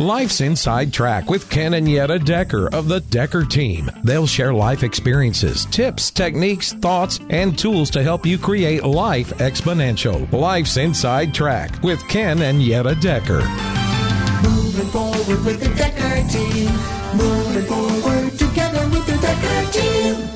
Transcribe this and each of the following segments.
Life's Inside Track with Ken and Yetta Decker of the Decker team. They'll share life experiences, tips, techniques, thoughts, and tools to help you create life exponential. Life's Inside Track with Ken and Yetta Decker. Moving forward with the Decker team. Moving forward together with the Decker team.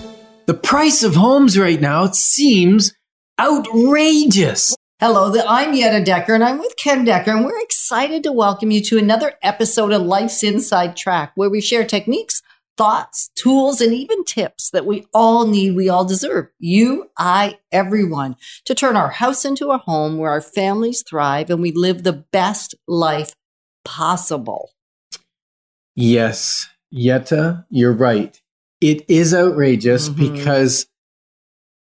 The price of homes right now seems outrageous. Hello, the- I'm Yetta Decker and I'm with Ken Decker, and we're excited to welcome you to another episode of Life's Inside Track, where we share techniques, thoughts, tools, and even tips that we all need, we all deserve. You, I, everyone, to turn our house into a home where our families thrive and we live the best life possible. Yes, Yetta, you're right. It is outrageous Mhm. because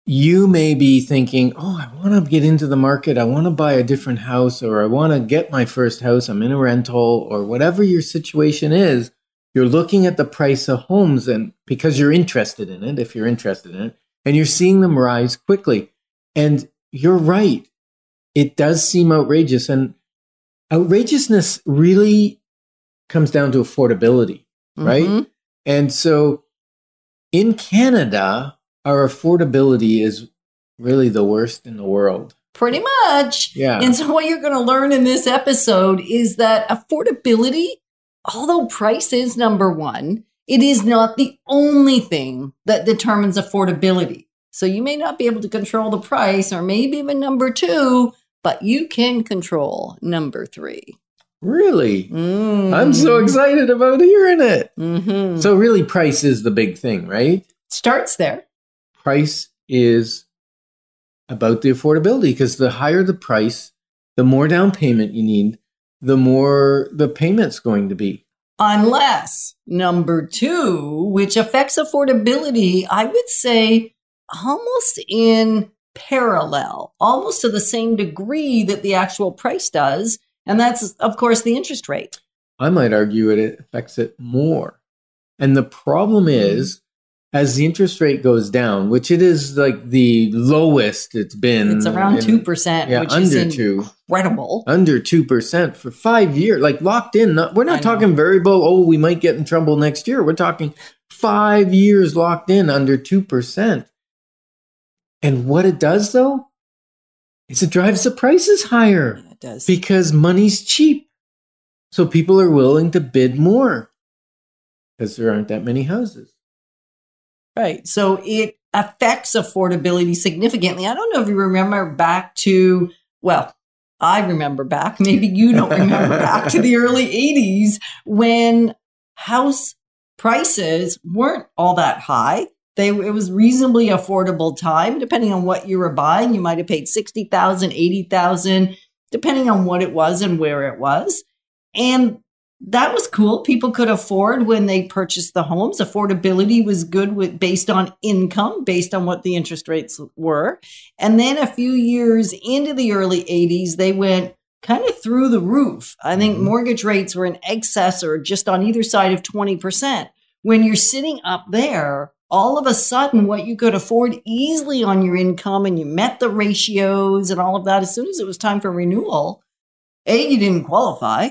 you may be thinking, oh, I want to get into the market. I want to buy a different house or I want to get my first house. I'm in a rental or whatever your situation is. You're looking at the price of homes and because you're interested in it, if you're interested in it, and you're seeing them rise quickly. And you're right. It does seem outrageous. And outrageousness really comes down to affordability, right? Mhm. And so in Canada, our affordability is really the worst in the world. Pretty much. Yeah. And so, what you're going to learn in this episode is that affordability, although price is number one, it is not the only thing that determines affordability. So, you may not be able to control the price or maybe even number two, but you can control number three. Really? Mm. I'm so excited about hearing it. hmm So, really, price is the big thing, right? Starts there. Price is about the affordability because the higher the price, the more down payment you need, the more the payment's going to be. Unless number two, which affects affordability, I would say almost in parallel, almost to the same degree that the actual price does. And that's, of course, the interest rate. I might argue it affects it more. And the problem is, as the interest rate goes down, which it is like the lowest it's been. It's around in- 2%, yeah, which is under two. incredible. Under 2% for five years, like locked in. Not, we're not talking variable, oh, we might get in trouble next year. We're talking five years locked in under 2%. And what it does, though, is it drives the prices higher Yeah, it does. because money's cheap. So people are willing to bid more because there aren't that many houses. Right. So it affects affordability significantly. I don't know if you remember back to, well, I remember back, maybe you don't remember back to the early 80s when house prices weren't all that high. They, it was reasonably affordable time, depending on what you were buying. You might have paid 60,000, 80,000, depending on what it was and where it was. And that was cool. People could afford when they purchased the homes. Affordability was good with based on income, based on what the interest rates were. And then a few years into the early 80s, they went kind of through the roof. I think Mhm. mortgage rates were in excess or just on either side of 20%. When you're sitting up there, all of a sudden what you could afford easily on your income and you met the ratios and all of that as soon as it was time for renewal, A, you didn't qualify.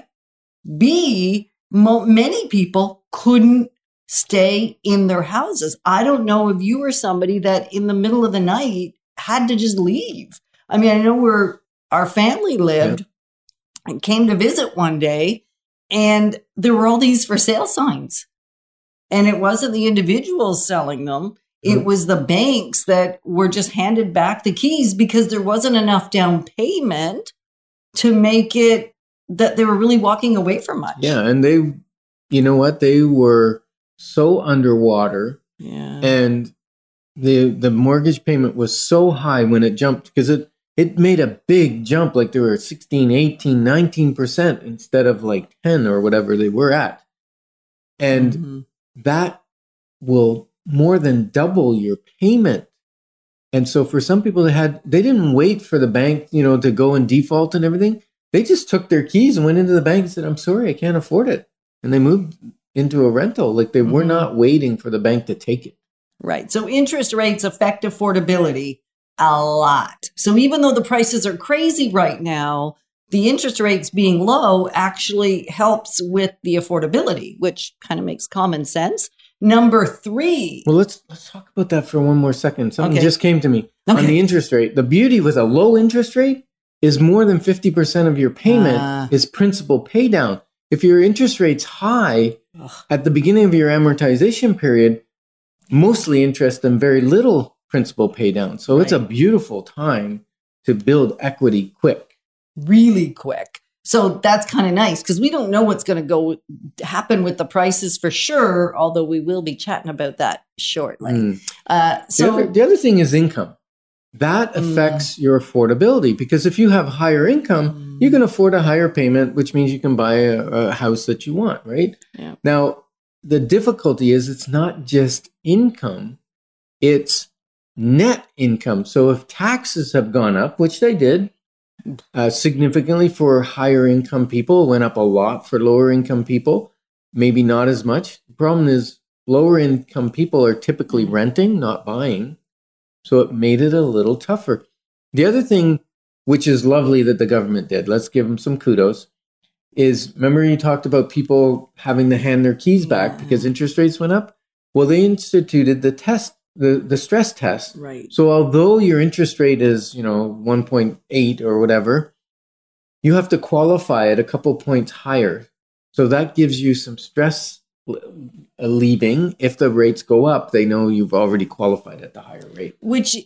B, mo- many people couldn't stay in their houses. I don't know if you were somebody that in the middle of the night had to just leave. I mean, I know where our family lived and came to visit one day, and there were all these for sale signs. And it wasn't the individuals selling them. It Mm. was the banks that were just handed back the keys because there wasn't enough down payment to make it that they were really walking away from much. Yeah. And they, you know what? They were so underwater Yeah. and the the mortgage payment was so high when it jumped because it it made a big jump like they were 16 18 19% instead of like 10 or whatever they were at and Mhm. that will more than double your payment and so for some people they had they didn't wait for the bank you know to go in default and everything they just took their keys and went into the bank and said i'm sorry i can't afford it and they moved into a rental like they were Mhm. not waiting for the bank to take it Right. So interest rates affect affordability a lot. So even though the prices are crazy right now, the interest rates being low actually helps with the affordability, which kind of makes common sense. Number three, Well, let's let's talk about that for one more second. Something Okay. just came to me on the interest rate. The beauty with a low interest rate is more than 50% of your payment Ah. is principal pay down. If your interest rate's high Ugh. at the beginning of your amortization period, mostly interest and very little principal pay down. So it's a beautiful time to build equity quick. really quick. So that's kind of nice because we don't know what's going to go happen with the prices for sure. Although we will be chatting about that shortly. Mm. Uh, The, so other, the other thing is income. That Mm. affects your affordability because if you have higher income, Mm. you can afford a higher payment, which means you can buy a, a house that you want, right? Yeah. Now, the difficulty is it's not just income, it's net income. So if taxes have gone up, which they did uh, significantly for higher income people, went up a lot for lower income people, maybe not as much. The problem is lower income people are typically renting, not buying. So it made it a little tougher. The other thing, which is lovely that the government did, let's give them some kudos, is remember you talked about people having to hand their keys back Yeah. because interest rates went up? Well, they instituted the test, the, the stress test. right, So although your interest rate is, you know, 1.8 or whatever, you have to qualify at a couple points higher. So that gives you some stress leaving. If the rates go up, they know you've already qualified at the higher rate. which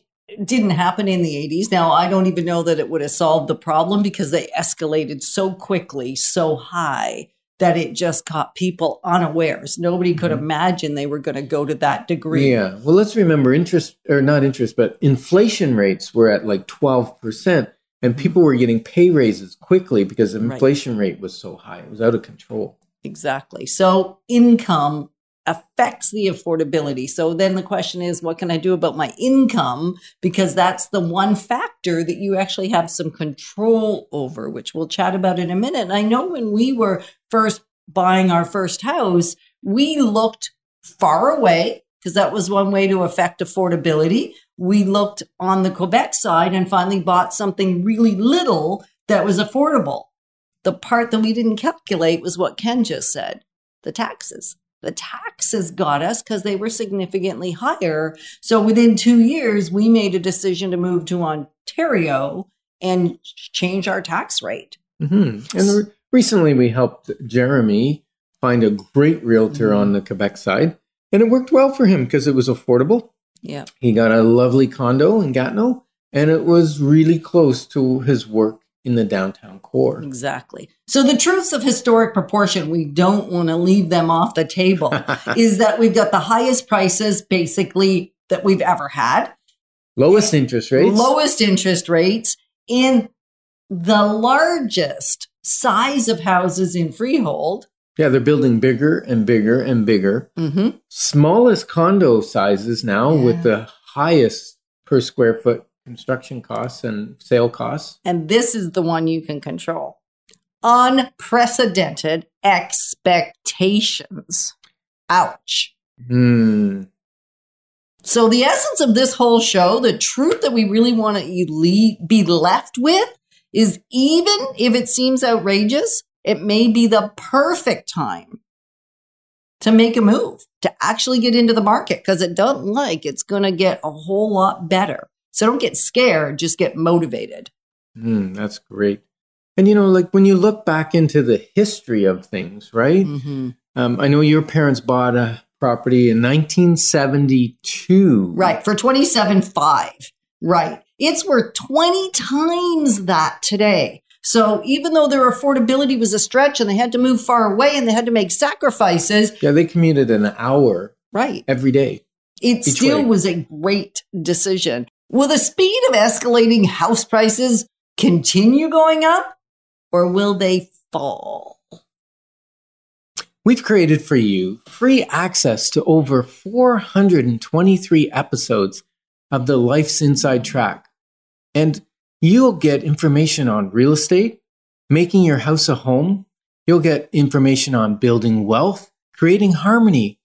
didn't happen in the 80s. Now, I don't even know that it would have solved the problem because they escalated so quickly, so high that it just caught people unawares. Nobody could Mhm. imagine they were going to go to that degree. Yeah. Well, let's remember interest or not interest, but inflation rates were at like 12% and people were getting pay raises quickly because the Right. inflation rate was so high. It was out of control. Exactly. So income affects the affordability. So then the question is, what can I do about my income? Because that's the one factor that you actually have some control over, which we'll chat about in a minute. And I know when we were first buying our first house, we looked far away because that was one way to affect affordability. We looked on the Quebec side and finally bought something really little that was affordable. The part that we didn't calculate was what Ken just said the taxes. The taxes got us because they were significantly higher. So within two years, we made a decision to move to Ontario and change our tax rate. hmm And re- recently we helped Jeremy find a great realtor Mhm. on the Quebec side, and it worked well for him because it was affordable. Yeah. He got a lovely condo in Gatineau, and it was really close to his work in the downtown core. Exactly. So the truths of historic proportion, we don't want to leave them off the table, is that we've got the highest prices basically that we've ever had. Lowest interest rates. lowest interest rates in the largest size of houses in freehold. yeah, they're building bigger and bigger and bigger. Mm-hmm. Smallest condo sizes now Yeah. with the highest per square foot construction costs and sale costs. And this is the one you can control. Unprecedented expectations. Ouch. Hmm. So, the essence of this whole show, the truth that we really want to be left with is even if it seems outrageous, it may be the perfect time to make a move, to actually get into the market because it doesn't like it's going to get a whole lot better. So, don't get scared, just get motivated. Hmm, that's great. And you know, like when you look back into the history of things, right? Mm-hmm. Um, I know your parents bought a property in 1972. Right, for 27.5. Right. It's worth 20 times that today. So even though their affordability was a stretch and they had to move far away and they had to make sacrifices, Yeah, they commuted an hour right, every day. it still way. was a great decision. Will the speed of escalating house prices continue going up or will they fall? We've created for you free access to over 423 episodes of the Life's Inside Track. And you'll get information on real estate, making your house a home. You'll get information on building wealth, creating harmony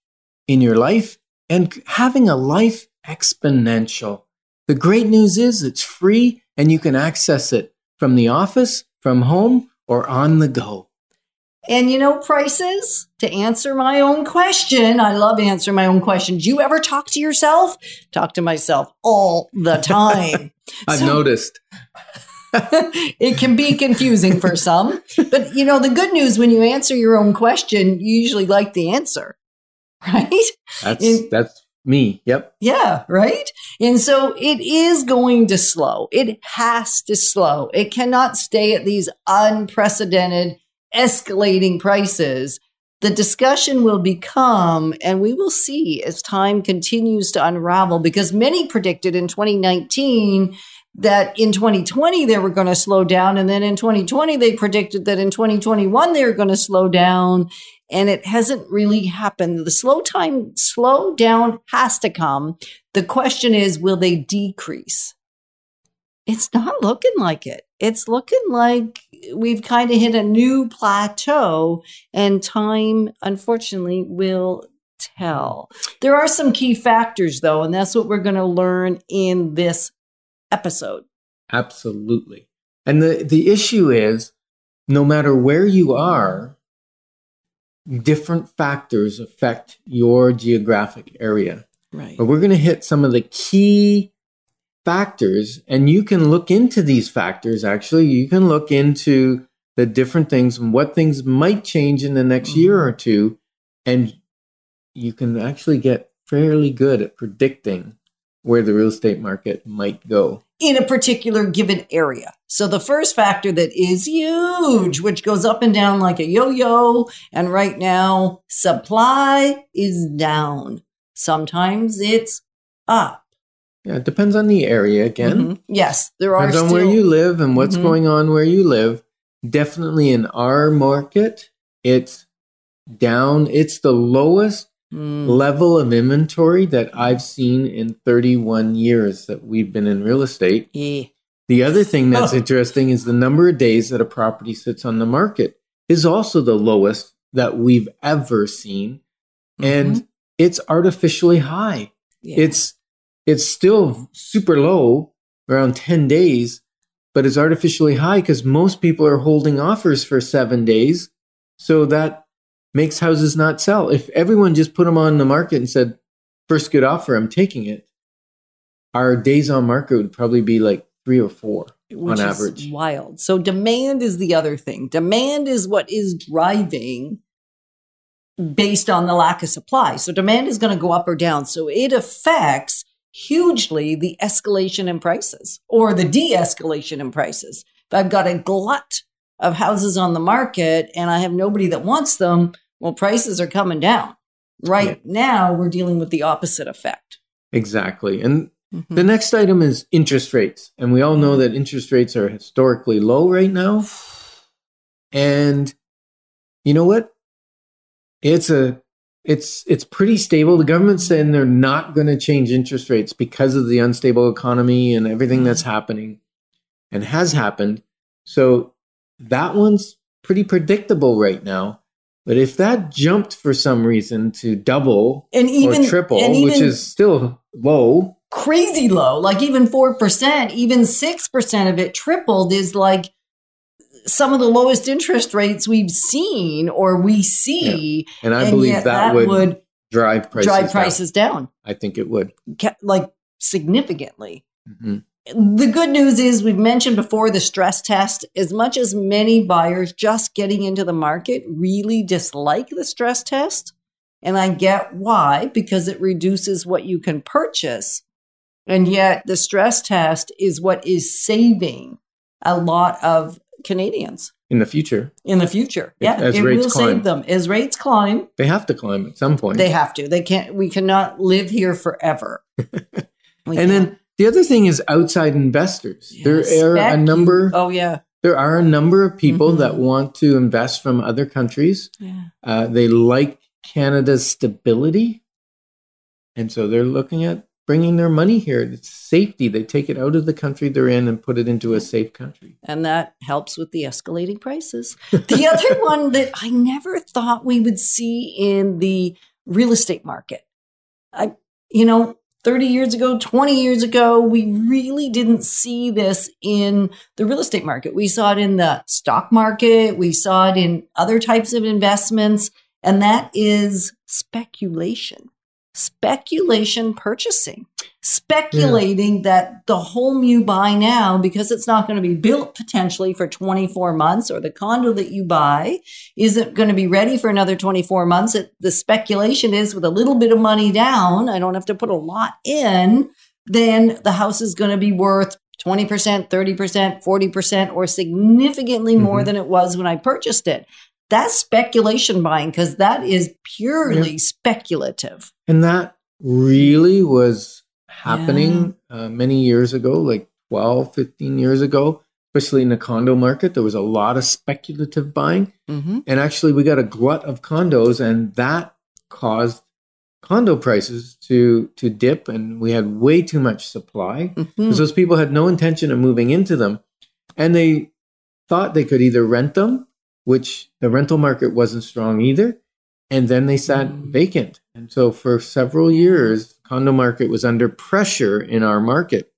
in your life, and having a life exponential. The great news is it's free and you can access it from the office from home or on the go. And you know, prices, to answer my own question, I love answering my own questions. Do you ever talk to yourself? Talk to myself all the time. I've So- noticed. it can be confusing for some. But you know, the good news when you answer your own question, you usually like the answer. Right? That's that's me. Yep. Yeah, right? And so it is going to slow. It has to slow. It cannot stay at these unprecedented escalating prices. The discussion will become, and we will see as time continues to unravel, because many predicted in 2019 that in 2020 they were going to slow down. And then in 2020, they predicted that in 2021 they were going to slow down and it hasn't really happened. The slow time, slow down has to come. The question is, will they decrease? It's not looking like it. It's looking like we've kind of hit a new plateau, and time, unfortunately, will tell. There are some key factors, though, and that's what we're going to learn in this episode. Absolutely. And the, the issue is no matter where you are, different factors affect your geographic area. Right. But we're going to hit some of the key factors, and you can look into these factors. Actually, you can look into the different things and what things might change in the next year mm-hmm. or two, and you can actually get fairly good at predicting where the real estate market might go. in a particular given area. So the first factor that is huge, which goes up and down like a yo-yo, and right now supply is down. Sometimes it's up. Yeah, it depends on the area again. Mhm. Yes, there are Depends on where you live and what's Mhm. going on where you live. Definitely in our market, it's down. It's the lowest Mm, level of inventory that I've seen in 31 years that we've been in real estate. yeah. The other thing that's Oh. interesting is the number of days that a property sits on the market is also the lowest that we've ever seen. And it's artificially high. Yeah. It's it's still super low, around 10 days, but it's artificially high because most people are holding offers for seven days. So that makes houses not sell. If everyone just put them on the market and said, first good offer, I'm taking it, our days on market would probably be like three or four which on average. wild. So demand is the other thing. Demand is what is driving based on the lack of supply. So demand is going to go up or down. So it affects hugely the escalation in prices or the de-escalation in prices. If I've got a glut of houses on the market and I have nobody that wants them, well, prices are coming down. Right now, we're dealing with the opposite effect. Exactly. And Mhm. the next item is interest rates. And we all know that interest rates are historically low right now. And you know what? It's a it's it's pretty stable. The government's saying they're not going to change interest rates because of the unstable economy and everything that's happening and has happened. So that one's pretty predictable right now. But if that jumped for some reason to double And even or triple, and which is still low, crazy low, like even 4%, even 6% of it tripled is like some of the lowest interest rates we've seen or we see. and I and believe yet that, would, drive prices drive down. prices down, I think it would. like significantly. Mhm. The good news is we've mentioned before the stress test. As much as many buyers just getting into the market really dislike the stress test, and I get why, because it reduces what you can purchase. And yet the stress test is what is saving a lot of Canadians In the future, in the future. If- Yeah, it rates will climb. save them. As rates climb, they have to climb at some point. they have to. They can't, we cannot live here forever. And can't. then the other thing is outside investors. Yeah, there are a number. Oh, yeah. There are a number of people Mhm. that want to invest from other countries. Yeah. Uh, they like Canada's stability, and so they're looking at bringing their money here. It's safety. They take it out of the country they're in and put it into a safe country. and that helps with the escalating prices. The other one that I never thought we would see in the real estate market, I, you know, 30 years ago, 20 years ago, we really didn't see this in the real estate market. We saw it in the stock market, we saw it in other types of investments, and that is speculation. Speculation purchasing, speculating that the home you buy now, because it's not going to be built potentially for 24 months, or the condo that you buy isn't going to be ready for another 24 months. It, the speculation is with a little bit of money down, I don't have to put a lot in, then the house is going to be worth 20%, 30%, 40%, or significantly more Mhm. than it was when I purchased it. That's speculation buying because that is purely speculative. And that really was happening uh, many years ago, like 12, 15 years ago, especially in the condo market. There was a lot of speculative buying. Mm-hmm. And actually, we got a glut of condos, and that caused condo prices to, to dip. And we had way too much supply Mm-hmm. because those people had no intention of moving into them. And they thought they could either rent them, which the rental market wasn't strong either. And then they sat Mm. vacant. And so for several years, condo market was under pressure in our market.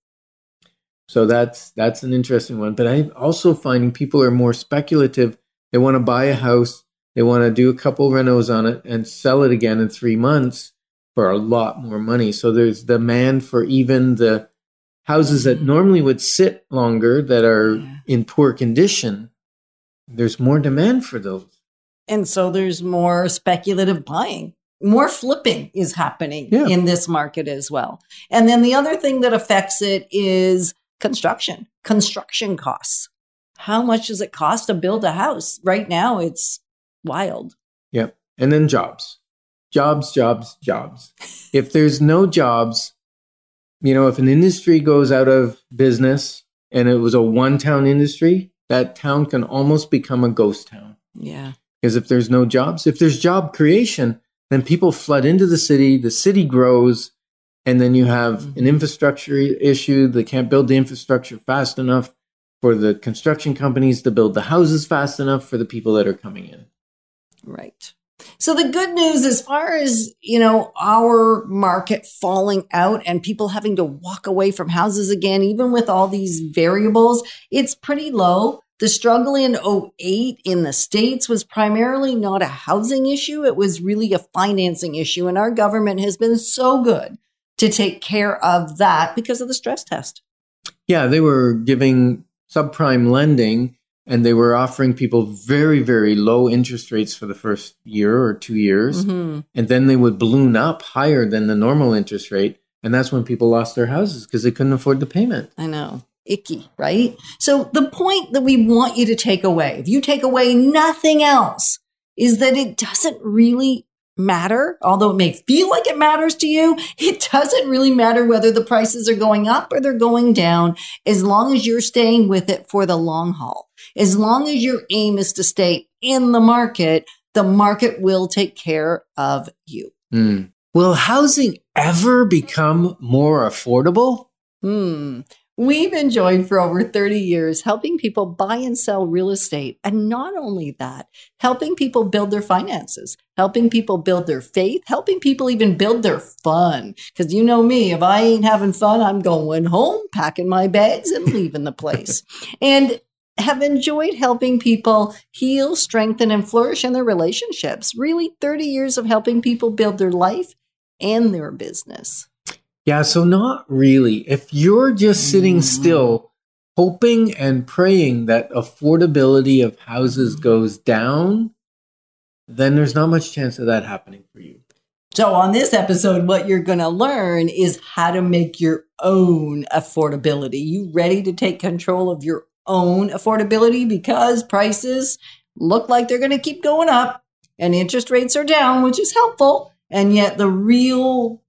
So that's that's an interesting one. But I'm also finding people are more speculative. They want to buy a house, they want to do a couple renos on it and sell it again in three months for a lot more money. So there's demand for even the houses that normally would sit longer that are Yeah. in poor condition. There's more demand for those. And so there's more speculative buying. More flipping is happening Yeah. in this market as well. And then the other thing that affects it is construction, construction costs. How much does it cost to build a house? Right now, it's wild. Yep. And then jobs. Jobs, jobs, jobs. if there's no jobs, you know, if an industry goes out of business and it was a one town industry, that town can almost become a ghost town. Yeah. Because if there's no jobs, if there's job creation, then people flood into the city, the city grows, and then you have an Mhm. infrastructure issue. They can't build the infrastructure fast enough for the construction companies to build the houses fast enough for the people that are coming in. Right. So the good news as far as, you know, our market falling out and people having to walk away from houses again, even with all these variables, it's pretty low. The struggle in 08 in the States was primarily not a housing issue. It was really a financing issue. And our government has been so good to take care of that because of the stress test. Yeah, they were giving subprime lending and they were offering people very, very low interest rates for the first year or two years. Mhm. And then they would balloon up higher than the normal interest rate. And that's when people lost their houses because they couldn't afford the payment. I know. Icky, right? So the point that we want you to take away, if you take away nothing else, is that it doesn't really matter, although it may feel like it matters to you, it doesn't really matter whether the prices are going up or they're going down, as long as you're staying with it for the long haul. As long as your aim is to stay in the market, the market will take care of you. Hmm. Will housing ever become more affordable? Hmm. We've enjoyed for over 30 years helping people buy and sell real estate. And not only that, helping people build their finances, helping people build their faith, helping people even build their fun. Because you know me, if I ain't having fun, I'm going home, packing my bags, and leaving the place. and have enjoyed helping people heal, strengthen, and flourish in their relationships. Really, 30 years of helping people build their life and their business. Yeah, so not really. If you're just sitting Mhm. still, hoping and praying that affordability of houses goes down, then there's not much chance of that happening for you. So, on this episode, what you're going to learn is how to make your own affordability. You ready to take control of your own affordability because prices look like they're going to keep going up and interest rates are down, which is helpful. And yet, the real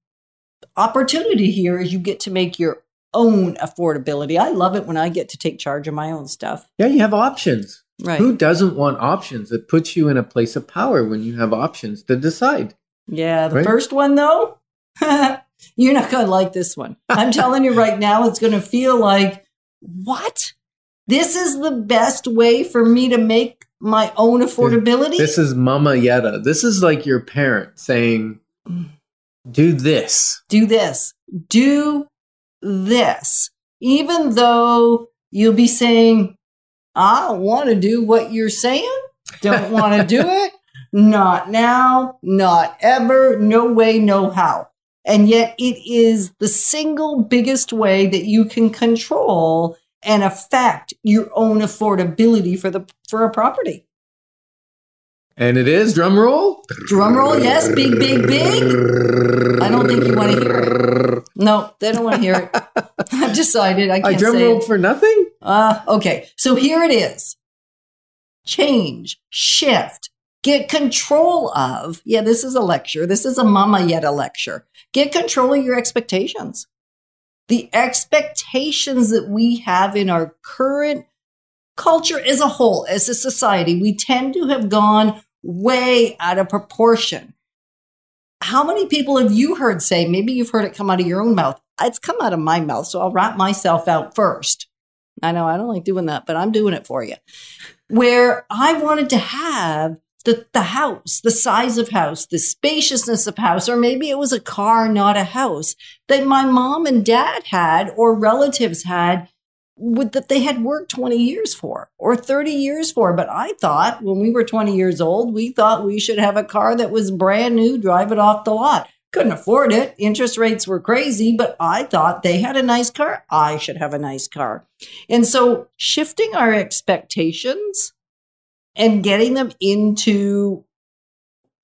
opportunity here is you get to make your own affordability. I love it when I get to take charge of my own stuff. Yeah, you have options. Right. Who doesn't want options? It puts you in a place of power when you have options to decide. Yeah, the Right? first one though, you're not going to like this one. I'm telling you right now, it's going to feel like, what? This is the best way for me to make my own affordability? This is Mama Yetta. This is like your parent saying, Mm. Do this. do this, do this, even though you'll be saying, I don't want to do what you're saying, don't want to do it, not now, not ever, no way, no how. And yet it is the single biggest way that you can control and affect your own affordability for the for a property. And it is drum roll. Drum roll, yes, big, big, big. I don't think you want to hear it. No, they don't want to hear it. I've decided I I can't drum say rolled for nothing. Uh, okay, so here it is. Change, shift, get control of. Yeah, this is a lecture. This is a Mama Yetta lecture. Get control of your expectations. The expectations that we have in our current culture as a whole, as a society, we tend to have gone way out of proportion. How many people have you heard say, maybe you've heard it come out of your own mouth? It's come out of my mouth, so I'll wrap myself out first. I know I don't like doing that, but I'm doing it for you. Where I wanted to have the, the house, the size of house, the spaciousness of house, or maybe it was a car, not a house that my mom and dad had or relatives had with that they had worked 20 years for or 30 years for. But I thought when we were 20 years old, we thought we should have a car that was brand new, drive it off the lot. Couldn't afford it. Interest rates were crazy, but I thought they had a nice car. I should have a nice car. And so shifting our expectations and getting them into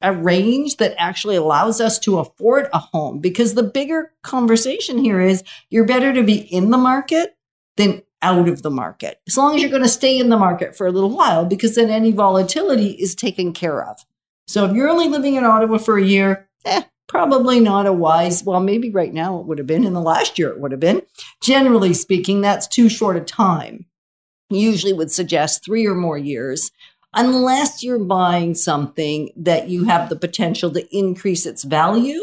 a range that actually allows us to afford a home because the bigger conversation here is you're better to be in the market than out of the market. As long as you're going to stay in the market for a little while because then any volatility is taken care of. So if you're only living in Ottawa for a year, eh, probably not a wise, well, maybe right now it would have been. In the last year, it would have been. Generally speaking, that's too short a time. Usually would suggest three or more years, unless you're buying something that you have the potential to increase its value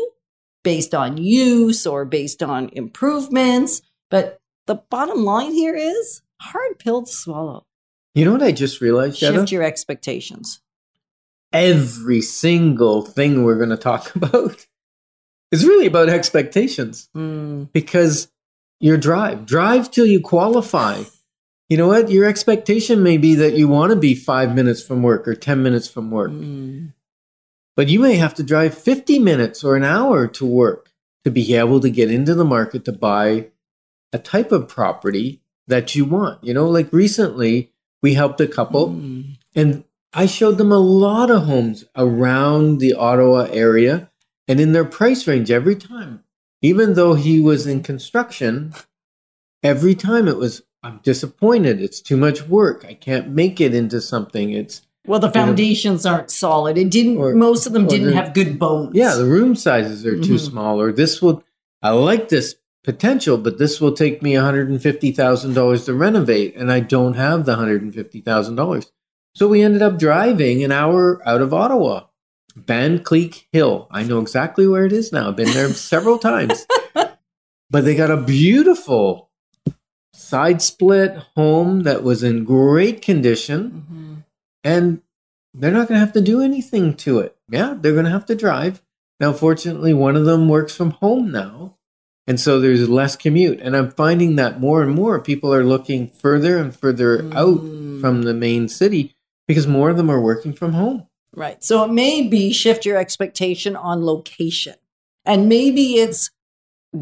based on use or based on improvements. But the bottom line here is hard pill to swallow. You know what I just realized? Shift your expectations. Every single thing we're going to talk about is really about expectations Mm, because your drive, drive till you qualify. You know what? Your expectation may be that you want to be five minutes from work or 10 minutes from work, mm, but you may have to drive 50 minutes or an hour to work to be able to get into the market to buy a type of property that you want. You know, like recently we helped a couple mm. and I showed them a lot of homes around the Ottawa area and in their price range every time. Even though he was in construction, every time it was, I'm disappointed. It's too much work. I can't make it into something. It's, Well, the foundations aren't solid. It didn't. Or- most of them didn't the- have good bones. yeah, the room sizes are too Mhm. small, or this will, I like this potential, but this will take me $150,000 to renovate, and I don't have the $150,000. So we ended up driving an hour out of Ottawa, Vankleek Hill. I know exactly where it is now. I've been there several times. But they got a beautiful side split home that was in great condition, Mhm. and they're not going to have to do anything to it. Yeah, they're going to have to drive. Now, fortunately, one of them works from home now. And so there's less commute. And I'm finding that more and more people are looking further and further out Mm. from the main city because more of them are working from home. Right. So it may be shift your expectation on location. And maybe it's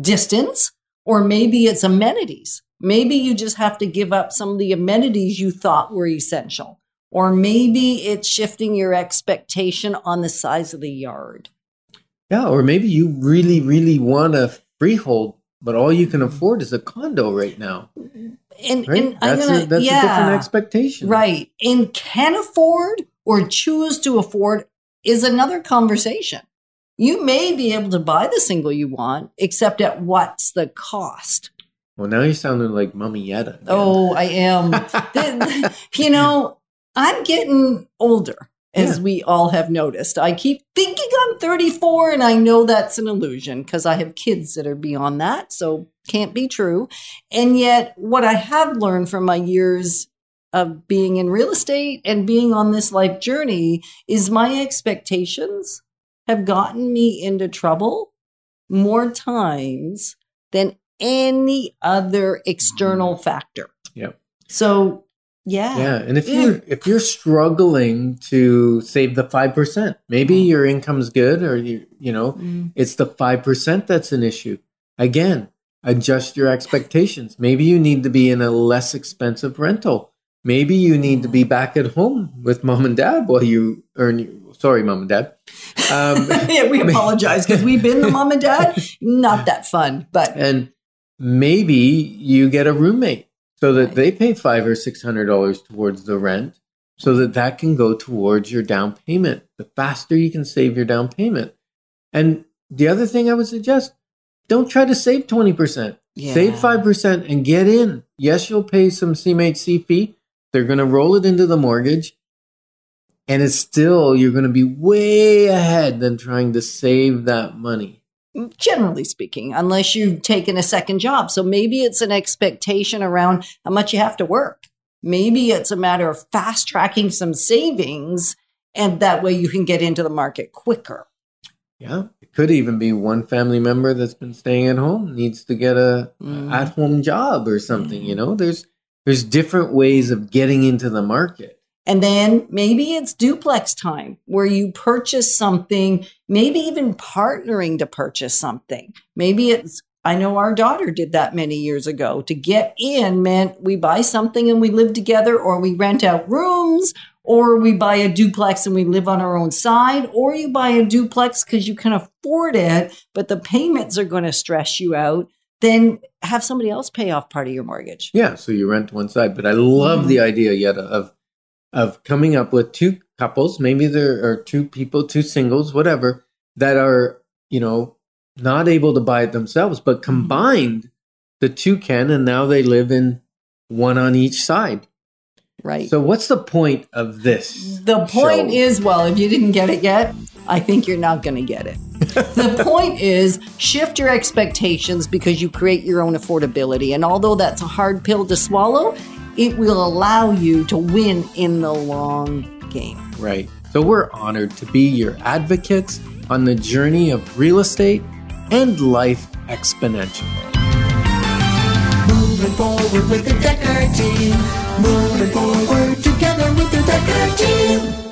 distance or maybe it's amenities. Maybe you just have to give up some of the amenities you thought were essential. Or maybe it's shifting your expectation on the size of the yard. Yeah, or maybe you really, really want a freehold, but all you can mm-hmm. afford is a condo right now. And, Right? and that's gonna, a, that's yeah, a different expectation. Right. And can afford or choose to afford is another conversation. You may be able to buy the single you want, except at what's the cost? Well, now you're sounding like Mummy Yetta. Oh, I am. You know, I'm getting older, as Yeah. we all have noticed. I keep thinking I'm 34, and I know that's an illusion because I have kids that are beyond that. So can't be true. And yet, what I have learned from my years of being in real estate and being on this life journey is my expectations have gotten me into trouble more times than any other external mm. factor. Yep. So, yeah. Yeah, and if Yeah. you if you're struggling to save the five percent, maybe your income's good, or you you know Mm. it's the five percent that's an issue. Again, adjust your expectations. Maybe you need to be in a less expensive rental. Maybe you need to be back at home with mom and dad while you earn. Sorry, mom and dad. Um, yeah, we apologize because we've been the mom and dad. Not that fun, but and maybe you get a roommate so that they pay five or six hundred dollars towards the rent so that that can go towards your down payment. The faster you can save your down payment. And the other thing i would suggest don't try to save 20% Yeah. save 5% and get in. Yes you'll pay some cmhc fee. They're going to roll it into the mortgage. And it's still you're going to be way ahead than trying to save that money generally speaking, unless you've taken a second job. So maybe it's an expectation around how much you have to work. Maybe it's a matter of fast tracking some savings, and that way you can get into the market quicker. Yeah, it could even be one family member that's been staying at home needs to get a Mm. at home job or something. You know, there's there's different ways of getting into the market. And then maybe it's duplex time where you purchase something, maybe even partnering to purchase something. Maybe it's, I know our daughter did that many years ago. To get in meant we buy something and we live together, or we rent out rooms, or we buy a duplex and we live on our own side, or you buy a duplex because you can afford it, but the payments are going to stress you out. Then have somebody else pay off part of your mortgage. Yeah, so you rent one side, but I love Mhm. the idea yet of of coming up with two couples, maybe there are two people, two singles, whatever, that are you know not able to buy it themselves, but Mm-hmm. combined, the two can, and now they live in one on each side. Right. So what's the point of this? The point show? is, well, if you didn't get it yet, I think you're not going to get it. the point is, shift your expectations because you create your own affordability. And although that's a hard pill to swallow, it will allow you to win in the long game. Right. So we're honored to be your advocates on the journey of real estate and life exponential. Moving forward with the Decker team. Moving forward together with the Decker team.